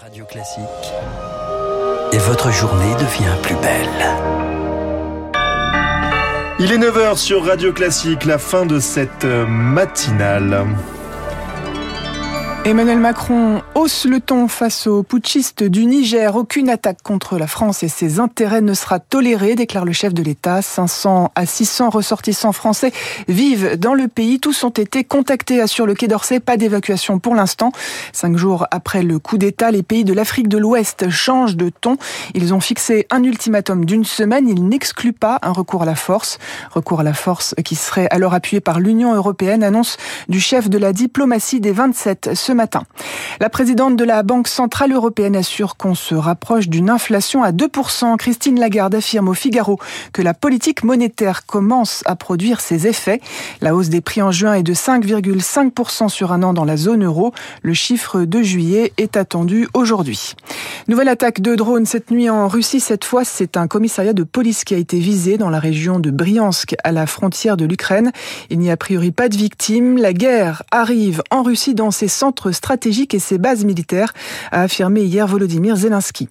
Radio Classique. Et votre journée devient plus belle. Il est 9h sur Radio Classique, la fin de cette euh, matinale. Emmanuel Macron hausse le ton face aux putschistes du Niger. Aucune attaque contre la France et ses intérêts ne sera tolérée, déclare le chef de l'État. 500 à 600 ressortissants français vivent dans le pays. Tous ont été contactés, assure le Quai d'Orsay. Pas d'évacuation pour l'instant. Cinq jours après le coup d'État, les pays de l'Afrique de l'Ouest changent de ton. Ils ont fixé un ultimatum d'une semaine. Ils n'excluent pas un recours à la force. Recours à la force qui serait alors appuyé par l'Union européenne, annonce du chef de la diplomatie des 27 ce matin. La présidente de la Banque Centrale Européenne assure qu'on se rapproche d'une inflation à 2%. Christine Lagarde affirme au Figaro que la politique monétaire commence à produire ses effets. La hausse des prix en juin est de 5,5% sur un an dans la zone euro. Le chiffre de juillet est attendu aujourd'hui. Nouvelle attaque de drones cette nuit en Russie. Cette fois, c'est un commissariat de police qui a été visé dans la région de Briansk, à la frontière de l'Ukraine. Il n'y a a priori pas de victimes. La guerre arrive en Russie dans ses centres stratégiques et ses bases militaires, a affirmé hier Volodymyr Zelensky.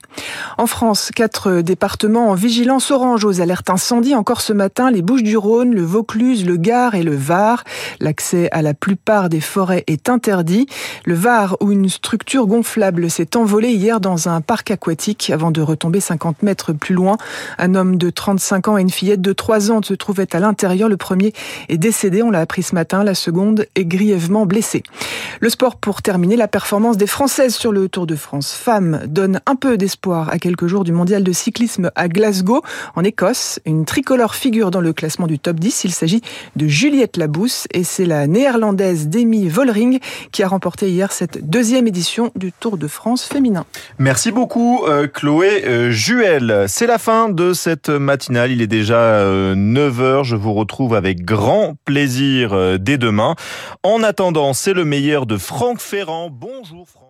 En France, quatre départements en vigilance orange aux alertes incendie. Encore ce matin, les Bouches-du-Rhône, le Vaucluse, le Gard et le Var. L'accès à la plupart des forêts est interdit. Le Var, où une structure gonflable s'est envolée hier dans un parc aquatique avant de retomber 50 mètres plus loin. Un homme de 35 ans et une fillette de 3 ans se trouvaient à l'intérieur. Le premier est décédé, on l'a appris ce matin. La seconde est grièvement blessée. Le sport pour terminer, la performance des Françaises sur le Tour de France. Femmes donne un peu d'espoir à quelques jours du mondial de cyclisme à Glasgow, en Écosse. Une tricolore figure dans le classement du top 10. Il s'agit de Juliette Labousse et c'est la néerlandaise Demi Vollering qui a remporté hier cette deuxième édition du Tour de France féminin. Merci beaucoup euh, Chloé euh, Juel. C'est la fin de cette matinale. Il est déjà 9h. Euh, Je vous retrouve avec grand plaisir dès demain. En attendant, c'est le meilleur de Franck Ferrand. Bonjour Franck.